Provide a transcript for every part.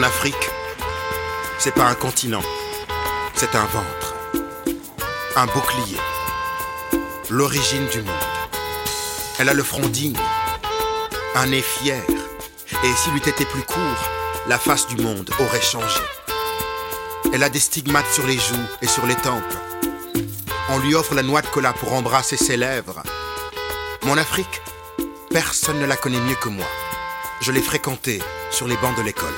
Mon Afrique, c'est pas un continent, c'est un ventre, un bouclier, l'origine du monde. Elle a le front digne, un nez fier, et s'il eût été plus court, la face du monde aurait changé. Elle a des stigmates sur les joues et sur les tempes. On lui offre la noix de cola pour embrasser ses lèvres. Mon Afrique, personne ne la connaît mieux que moi. Je l'ai fréquentée sur les bancs de l'école.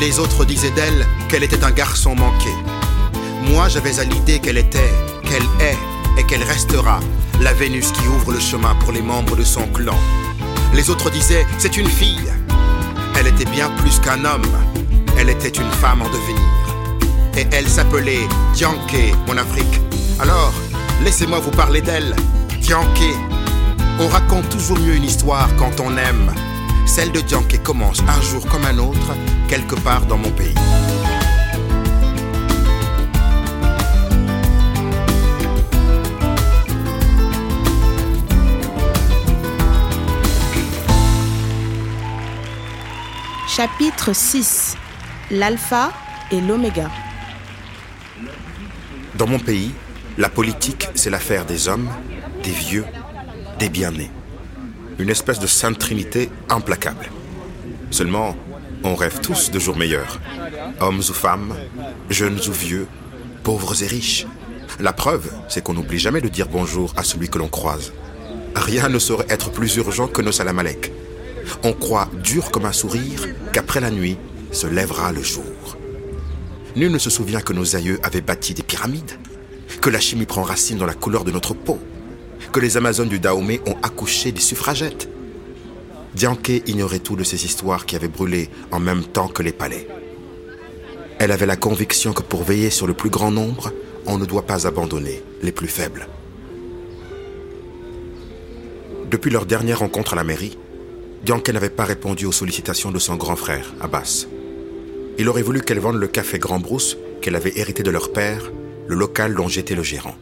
Les autres disaient d'elle qu'elle était un garçon manqué. Moi, j'avais à l'idée qu'elle était, qu'elle est et qu'elle restera la Vénus qui ouvre le chemin pour les membres de son clan. Les autres disaient, c'est une fille. Elle était bien plus qu'un homme. Elle était une femme en devenir. Et elle s'appelait Dianke, mon Afrique. Alors, laissez-moi vous parler d'elle. Dianke. On raconte toujours mieux une histoire quand on aime. Celle de Dianke commence un jour comme un autre, quelque part dans mon pays. Chapitre 6 L'alpha et l'oméga. Dans mon pays, la politique, c'est l'affaire des hommes, des vieux, des bien-nés. Une espèce de sainte trinité implacable. Seulement, on rêve tous de jours meilleurs. Hommes ou femmes, jeunes ou vieux, pauvres et riches. La preuve, c'est qu'on n'oublie jamais de dire bonjour à celui que l'on croise. Rien ne saurait être plus urgent que nos salamalek. On croit dur comme un sourire qu'après la nuit se lèvera le jour. Nul ne se souvient que nos aïeux avaient bâti des pyramides, que la chimie prend racine dans la couleur de notre peau, que les Amazones du Dahomey ont accouché des suffragettes. Dianke ignorait tout de ces histoires qui avaient brûlé en même temps que les palais. Elle avait la conviction que pour veiller sur le plus grand nombre, on ne doit pas abandonner les plus faibles. Depuis leur dernière rencontre à la mairie, Dianke n'avait pas répondu aux sollicitations de son grand frère, Abbas. Il aurait voulu qu'elle vende le café Grand Brousse qu'elle avait hérité de leur père, le local dont j'étais le gérant.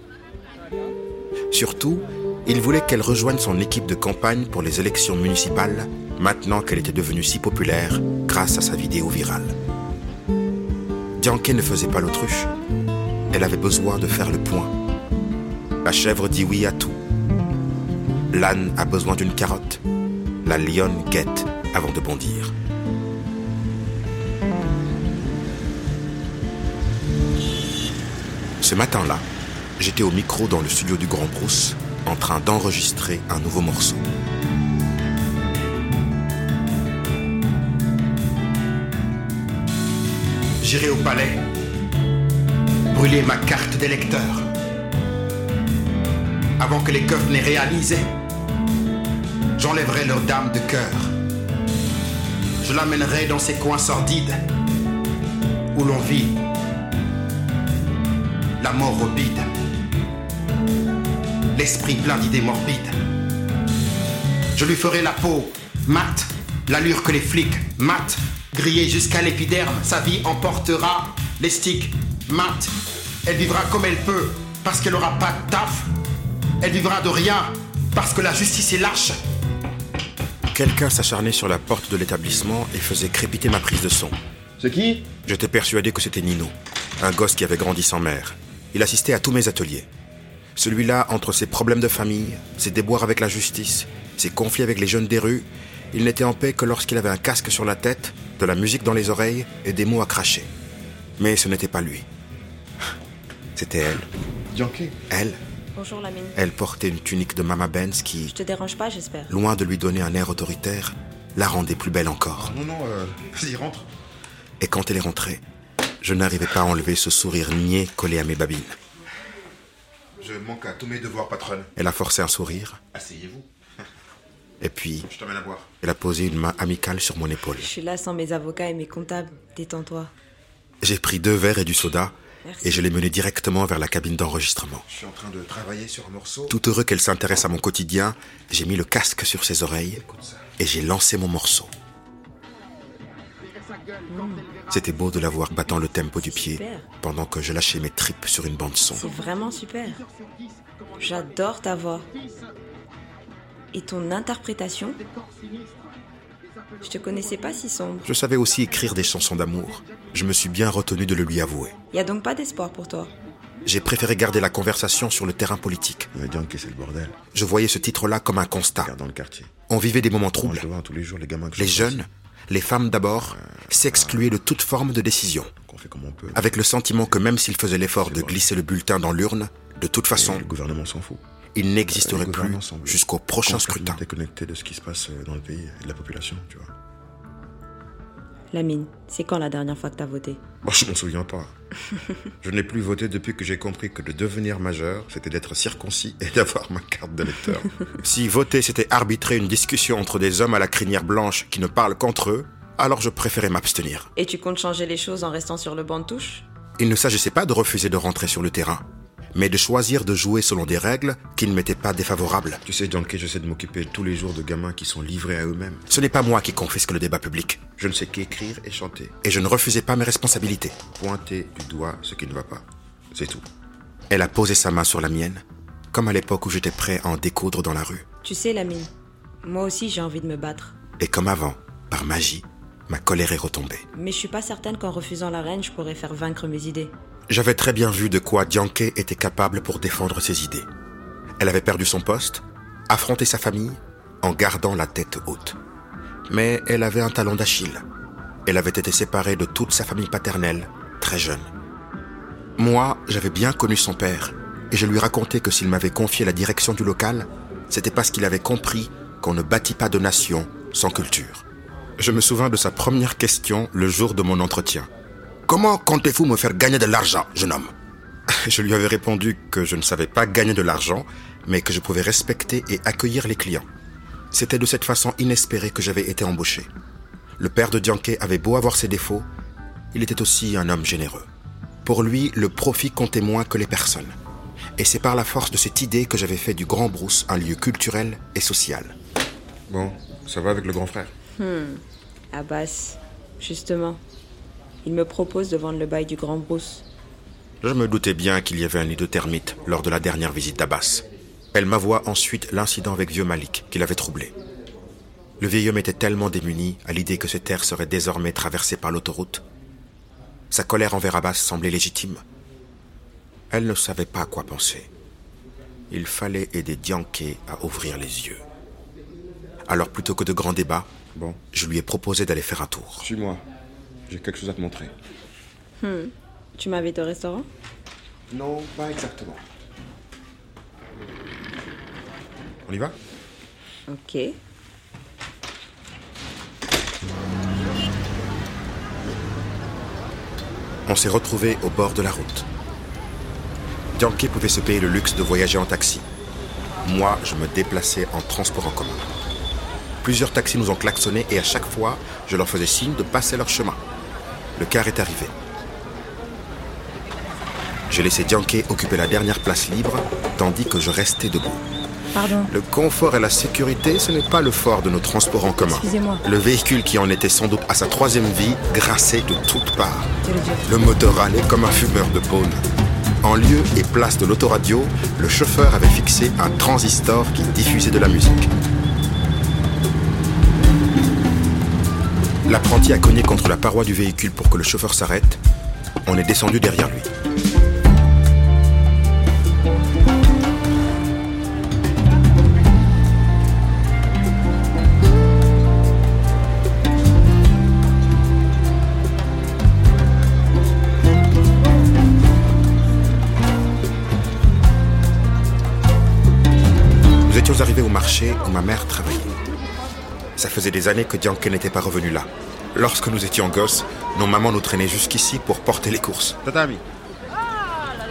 Surtout, il voulait qu'elle rejoigne son équipe de campagne pour les élections municipales, maintenant qu'elle était devenue si populaire grâce à sa vidéo virale. Dianke ne faisait pas l'autruche. Elle avait besoin de faire le point. La chèvre dit oui à tout. L'âne a besoin d'une carotte. La lionne guette avant de bondir. Ce matin-là, j'étais au micro dans le studio du Grand Brousse en train d'enregistrer un nouveau morceau. J'irai au palais, brûler ma carte d'électeur. Avant que les keufs n'aient réalisé, j'enlèverai leur dame de cœur. Je l'amènerai dans ces coins sordides où l'on vit la mort au bide, l'esprit plein d'idées morbides. Je lui ferai la peau mate, l'allure que les flics matent, grillée jusqu'à l'épiderme, sa vie emportera les sticks mat. Elle vivra comme elle peut, parce qu'elle aura pas de taf. Elle vivra de rien, parce que la justice est lâche. Quelqu'un s'acharnait sur la porte de l'établissement et faisait crépiter ma prise de son. C'est qui? J'étais persuadé que c'était Nino, un gosse qui avait grandi sans mère. Il assistait à tous mes ateliers. Celui-là, entre ses problèmes de famille, ses déboires avec la justice, ses conflits avec les jeunes des rues, il n'était en paix que lorsqu'il avait un casque sur la tête, de la musique dans les oreilles et des mots à cracher. Mais ce n'était pas lui. C'était elle. Elle, Bonjour Lamine. elle portait une tunique de Mama Benz qui, Je te dérange pas, j'espère. loin de lui donner un air autoritaire, la rendait plus belle encore. Non, non, euh, vas-y, rentre. Et quand elle est rentrée, je n'arrivais pas à enlever ce sourire niais collé à mes babines. Je manque à tous mes devoirs, patronne. Elle a forcé un sourire, Asseyez-vous. et puis Je t'emmène à boire. elle a posé une main amicale sur mon épaule. Je suis là sans mes avocats et mes comptables. Détends-toi. J'ai pris deux verres et du soda, Merci. et je l'ai menée directement vers la cabine d'enregistrement. Je suis en train de travailler sur un morceau. Tout heureux qu'elle s'intéresse à mon quotidien, j'ai mis le casque sur ses oreilles et j'ai lancé mon morceau. C'était beau de la voir battant le tempo du pied Super. pendant que je lâchais mes tripes sur une bande son. C'est vraiment super. J'adore ta voix. Et ton interprétation? Je te connaissais pas si sombre. Je savais aussi écrire des chansons d'amour. Je me suis bien retenu de le lui avouer. Y a donc pas d'espoir pour toi J'ai préféré garder la conversation sur le terrain politique. Mais Dianke, c'est le bordel. Je voyais ce titre-là comme un constat. Regarde dans le quartier. On vivait des moments Moi, troubles. je le vois tous les jours, les gamins que je Les vois jeunes, les femmes d'abord, s'excluaient de toute forme de décision, avec le sentiment que même s'ils faisaient l'effort de glisser le bulletin dans l'urne, de toute façon, le gouvernement s'en fout. il n'existerait plus jusqu'au prochain scrutin. déconnecté de ce qui se passe dans le pays et de la population, tu vois. Lamine, c'est quand la dernière fois que t'as voté? Moi, je m'en souviens pas. je n'ai plus voté depuis que j'ai compris que de devenir majeur, c'était d'être circoncis et d'avoir ma carte d'électeur. Si voter c'était arbitrer une discussion entre des hommes à la crinière blanche qui ne parlent qu'entre eux, alors je préférais m'abstenir. Et tu comptes changer les choses en restant sur le banc de touche? Il ne s'agissait pas de refuser de rentrer sur le terrain, mais de choisir de jouer selon des règles qui ne m'étaient pas défavorables. tu sais, Dianke, j'essaie de m'occuper tous les jours de gamins qui sont livrés à eux-mêmes. Ce n'est pas moi qui confisque le débat public, Je ne sais qu'écrire et chanter. et je ne refusais pas mes responsabilités. Pointer du doigt ce qui ne va pas. C'est tout. Elle a posé sa main sur la mienne, comme à l'époque où j'étais prêt à en découdre dans la rue. Tu sais, Lamine, moi aussi j'ai envie de me battre. Et comme avant, par magie, ma colère est retombée. Mais je suis pas certaine qu'en refusant la reine, je pourrais faire vaincre mes idées. J'avais très bien vu de quoi Dianke était capable pour défendre ses idées. Elle avait perdu son poste, affronté sa famille, en gardant la tête haute. Mais elle avait un talon d'Achille. Elle avait été séparée de toute sa famille paternelle, très jeune. Moi, j'avais bien connu son père, et je lui racontais que s'il m'avait confié la direction du local, c'était parce qu'il avait compris qu'on ne bâtit pas de nation sans culture. Je me souviens de sa première question le jour de mon entretien. Comment comptez-vous me faire gagner de l'argent, jeune homme? Je lui avais répondu que je ne savais pas gagner de l'argent, mais que je pouvais respecter et accueillir les clients. C'était de cette façon inespérée que j'avais été embauché. Le père de Dianke avait beau avoir ses défauts, il était aussi un homme généreux. Pour lui, le profit comptait moins que les personnes. Et c'est par la force de cette idée que j'avais fait du Grand Brousse un lieu culturel et social. Bon, ça va avec le grand frère? Abbas, justement, il me propose de vendre le bail du Grand Brousse. Je me doutais bien qu'il y avait un nid de termites lors de la dernière visite d'Abbas. Elle m'avoua ensuite l'incident avec vieux Malik qui l'avait troublé. Le vieil homme était tellement démuni à l'idée que ces terres seraient désormais traversées par l'autoroute. Sa colère envers Abbas semblait légitime. Elle ne savait pas à quoi penser. Il fallait aider Dianke à ouvrir les yeux. Alors plutôt que de grands débats, Bon, je lui ai proposé d'aller faire un tour. suis-moi. J'ai quelque chose à te montrer. Tu m'invites au restaurant? Non, pas exactement. On y va? Ok. On s'est retrouvés au bord de la route. Dianke pouvait se payer le luxe de voyager en taxi. Moi, je me déplaçais en transport en commun. Plusieurs taxis nous ont klaxonné et à chaque fois, je leur faisais signe de passer leur chemin. Le car est arrivé. J'ai laissé Dianke occuper la dernière place libre, tandis que je restais debout. Pardon. Le confort et la sécurité, ce n'est pas le fort de nos transports en commun. Excusez-moi. Le véhicule qui en était sans doute à sa troisième vie grinçait de toutes parts. Le moteur râlait comme un fumeur de pône. En lieu et place de l'autoradio, le chauffeur avait fixé un transistor qui diffusait de la musique. L'apprenti a cogné contre la paroi du véhicule pour que le chauffeur s'arrête. On est descendu derrière lui. Nous étions arrivés au marché où ma mère travaillait. Ça faisait des années que Dianke n'était pas revenu là. Lorsque nous étions gosses, nos mamans nous traînaient jusqu'ici pour porter les courses. Tatami, Ah là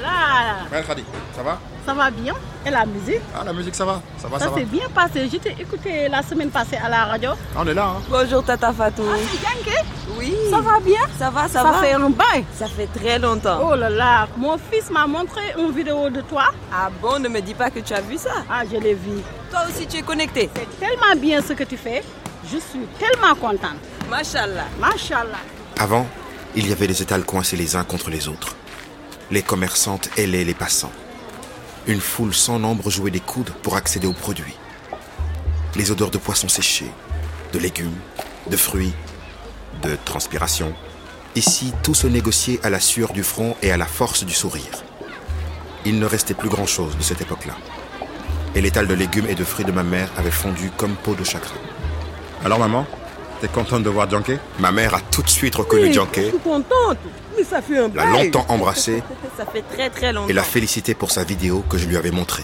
là, Khadi, ça va? Ça va bien? Et la musique, Ah, la musique, ça va Ça va, ça, ça, s'est bien passé. Je t'ai écouté la semaine passée à la radio. Ah, On est là, hein Bonjour Tata Fatou. Yankee, Oui. ça va bien? Ça va, ça, Ça va. fait un bail. Ça fait très longtemps. Oh là là, mon fils m'a montré une vidéo de toi. Ah bon, ne me dis pas que tu as vu ça. Ah, je l'ai vu. Toi aussi, tu es connecté. C'est tellement bien ce que tu fais. Je suis tellement contente. Machallah. Machallah. Avant, il y avait les étals coincés les uns contre les autres. Les commerçantes ailaient les passants. Une foule sans nombre jouait des coudes pour accéder aux produits. Les odeurs de poissons séchés, de légumes, de fruits, de transpiration. Ici, tout se négociait à la sueur du front et à la force du sourire. Il ne restait plus grand-chose de cette époque-là. Et l'étal de légumes et de fruits de ma mère avait fondu comme peau de chagrin. Alors maman, t'es contente de voir Janké Ma mère a tout de suite reconnu Janké, Je suis contente, mais ça fait un l'a longtemps embrassé Ça fait très très longtemps. et l'a félicité pour sa vidéo que je lui avais montrée.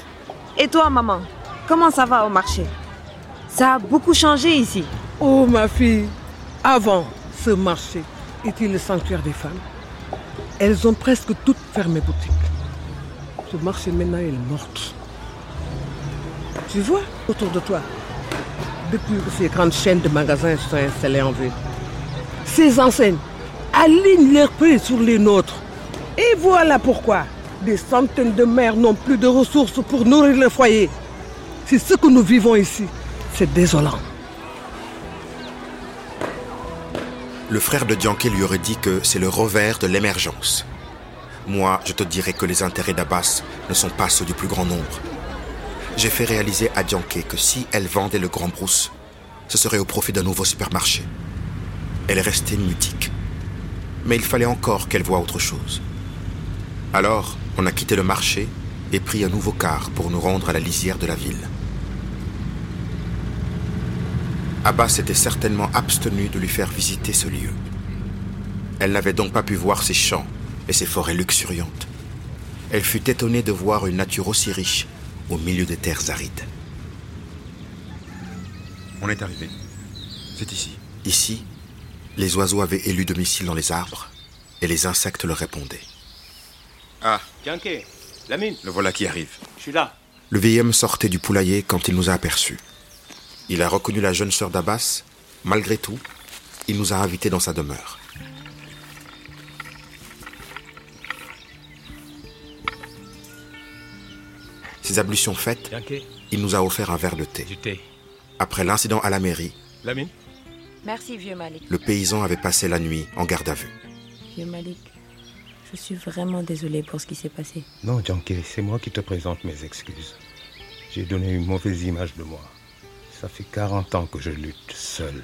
Et toi, maman, comment ça va au marché? Ça a beaucoup changé ici. Oh ma fille, avant, ce marché était le sanctuaire des femmes. Elles ont presque toutes fermé boutique. Ce marché maintenant est morte. Tu vois autour de toi, depuis que ces grandes chaînes de magasins sont installées en ville, ces enseignes alignent leurs prix sur les nôtres. Et voilà pourquoi des centaines de mères n'ont plus de ressources pour nourrir le foyer. C'est ce que nous vivons ici. C'est désolant. Le frère de Dianké lui aurait dit que c'est le revers de l'émergence. Moi, je te dirais que les intérêts d'Abbas ne sont pas ceux du plus grand nombre. J'ai fait réaliser à Dianké que si elle vendait le Grand Brousse, ce serait au profit d'un nouveau supermarché. Elle est restée mutique. Mais il fallait encore qu'elle voie autre chose. Alors, on a quitté le marché et pris un nouveau car pour nous rendre à la lisière de la ville. Abbas s'était certainement abstenu de lui faire visiter ce lieu. Elle n'avait donc pas pu voir ses champs et ses forêts luxuriantes. Elle fut étonnée de voir une nature aussi riche au milieu des terres arides. On est arrivé. C'est ici. Ici, les oiseaux avaient élu domicile dans les arbres et les insectes leur répondaient. Ah, Janké, Lamine, le voilà qui arrive. je suis là. Le vieil homme sortait du poulailler quand il nous a aperçus. Il a reconnu la jeune sœur d'Abbas. Malgré tout, il nous a invités dans sa demeure. Ses ablutions faites, il nous a offert un verre de thé. du thé. Après l'incident à la mairie, Lamine Merci, vieux Malik. le paysan avait passé la nuit en garde à vue. Vieux Malik, je suis vraiment désolée pour ce qui s'est passé. Non, Janké, c'est moi qui te présente mes excuses. J'ai donné une mauvaise image de moi. Ça fait 40 ans que je lutte seul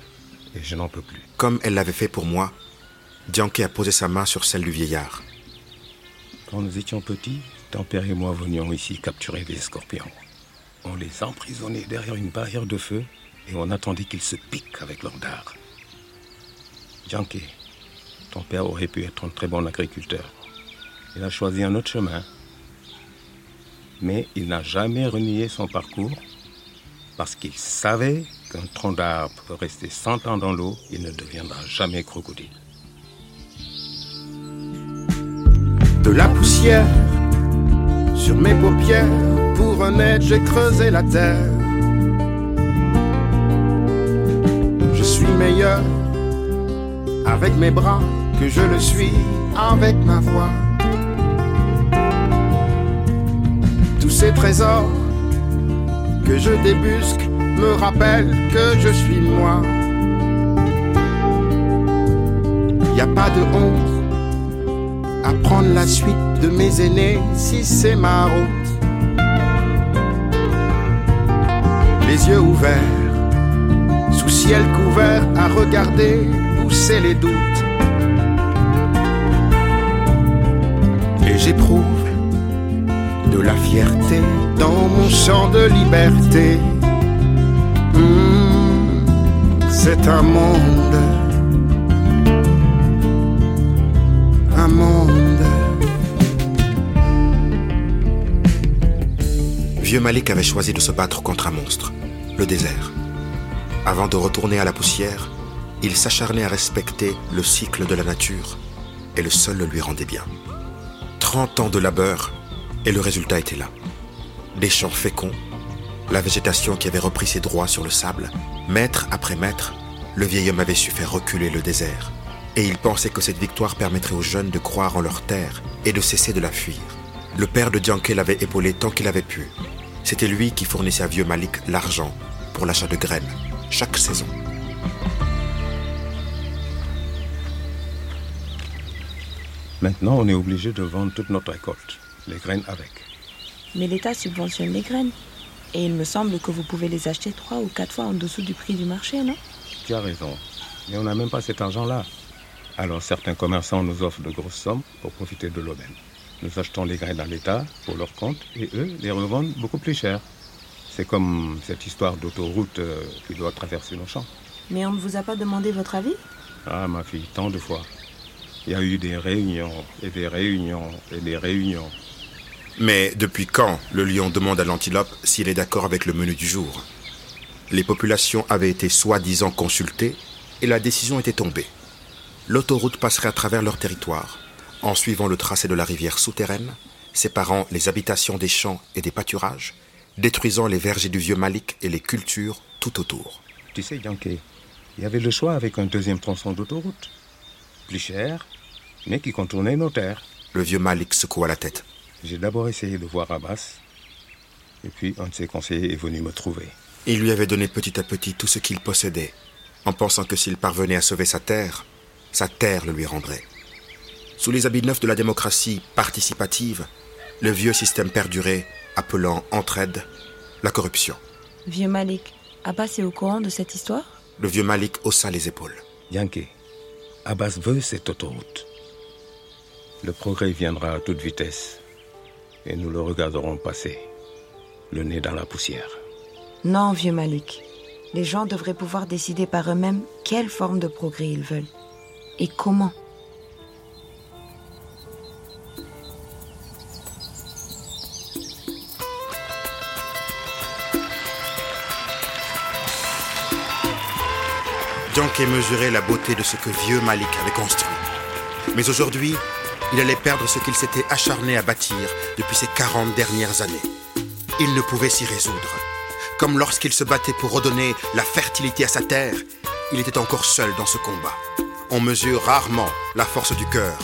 et je n'en peux plus. Comme elle l'avait fait pour moi, Dianké a posé sa main sur celle du vieillard. Quand nous étions petits, ton père et moi venions ici capturer des scorpions. On les emprisonnait derrière une barrière de feu et on attendait qu'ils se piquent avec leurs dards. Janké, ton père aurait pu être un très bon agriculteur. Il a choisi un autre chemin. Mais il n'a jamais renié son parcours parce qu'il savait qu'un tronc d'arbre peut rester 100 ans dans l'eau, il ne deviendra jamais crocodile. De la poussière sur mes paupières, pour un aide, j'ai creusé la terre. Avec mes bras que je le suis avec ma voix. Tous ces trésors que je débusque me rappellent que je suis moi. Y a pas de honte à prendre la suite de mes aînés si c'est ma route. Les yeux ouverts, sous ciel à regarder pousser les doutes. Et j'éprouve de la fierté dans mon champ de liberté. Hmm, c'est un monde un monde. Vieux Malik avait choisi de se battre contre un monstre, le désert. Avant de retourner à la poussière, il s'acharnait à respecter le cycle de la nature, et le sol le lui rendait bien. Trente ans de labeur, et le résultat était là. Des champs féconds, la végétation qui avait repris ses droits sur le sable, mètre après mètre, le vieil homme avait su faire reculer le désert, et il pensait que cette victoire permettrait aux jeunes de croire en leur terre et de cesser de la fuir. Le père de Dianké l'avait épaulé tant qu'il avait pu. C'était lui qui fournissait à vieux Malik l'argent pour l'achat de graines, chaque saison. Maintenant, on est obligé de vendre toute notre récolte, les graines avec. Mais l'État subventionne les graines. Et il me semble que vous pouvez les acheter trois ou quatre fois en dessous du prix du marché, non? Tu as raison. Mais on n'a même pas cet argent-là. Alors certains commerçants nous offrent de grosses sommes pour profiter de l'aubaine. Nous achetons les grains dans l'État pour leur compte et eux les revendent beaucoup plus cher. C'est comme cette histoire d'autoroute euh, qui doit traverser nos champs. Mais on ne vous a pas demandé votre avis? Ah, ma fille, tant de fois. Il y a eu des réunions et des réunions et des réunions. Mais depuis quand le lion demande à l'antilope s'il est d'accord avec le menu du jour? Les populations avaient été soi-disant consultées et la décision était tombée. L'autoroute passerait à travers leur territoire, en suivant le tracé de la rivière souterraine, séparant les habitations des champs et des pâturages, détruisant les vergers du vieux Malik et les cultures tout autour. Tu sais, Yankee, il y avait le choix avec un deuxième tronçon d'autoroute. Plus cher, mais qui contournait nos terres. Le vieux Malik secoua la tête. J'ai d'abord essayé de voir Abbas, et puis un de ses conseillers est venu me trouver. Il lui avait donné petit à petit tout ce qu'il possédait, en pensant que s'il parvenait à sauver sa terre, sa terre le lui rendrait. Sous les habits neufs de la démocratie participative, le vieux système perdurait, appelant entraide la corruption. Vieux Malik, Abbas est au courant de cette histoire? Le vieux Malik haussa les épaules. Yankee, Abbas veut cette autoroute. Le progrès viendra à toute vitesse et nous le regarderons passer, le nez dans la poussière. Non, vieux Malik. Les gens devraient pouvoir décider par eux-mêmes quelle forme de progrès ils veulent. Et comment? Mesurait la beauté de ce que vieux Malik avait construit. Mais aujourd'hui, il allait perdre ce qu'il s'était acharné à bâtir depuis ces 40 dernières années. Il ne pouvait s'y résoudre. Comme lorsqu'il se battait pour redonner la fertilité à sa terre, il était encore seul dans ce combat. On mesure rarement la force du cœur.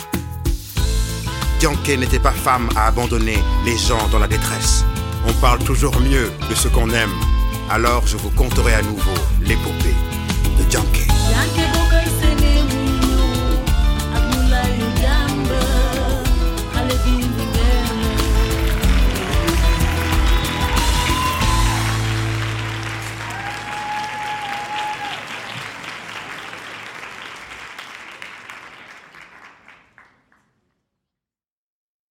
Yankee n'était pas femme à abandonner les gens dans la détresse. On parle toujours mieux de ce qu'on aime. Alors je vous conterai à nouveau Adelante,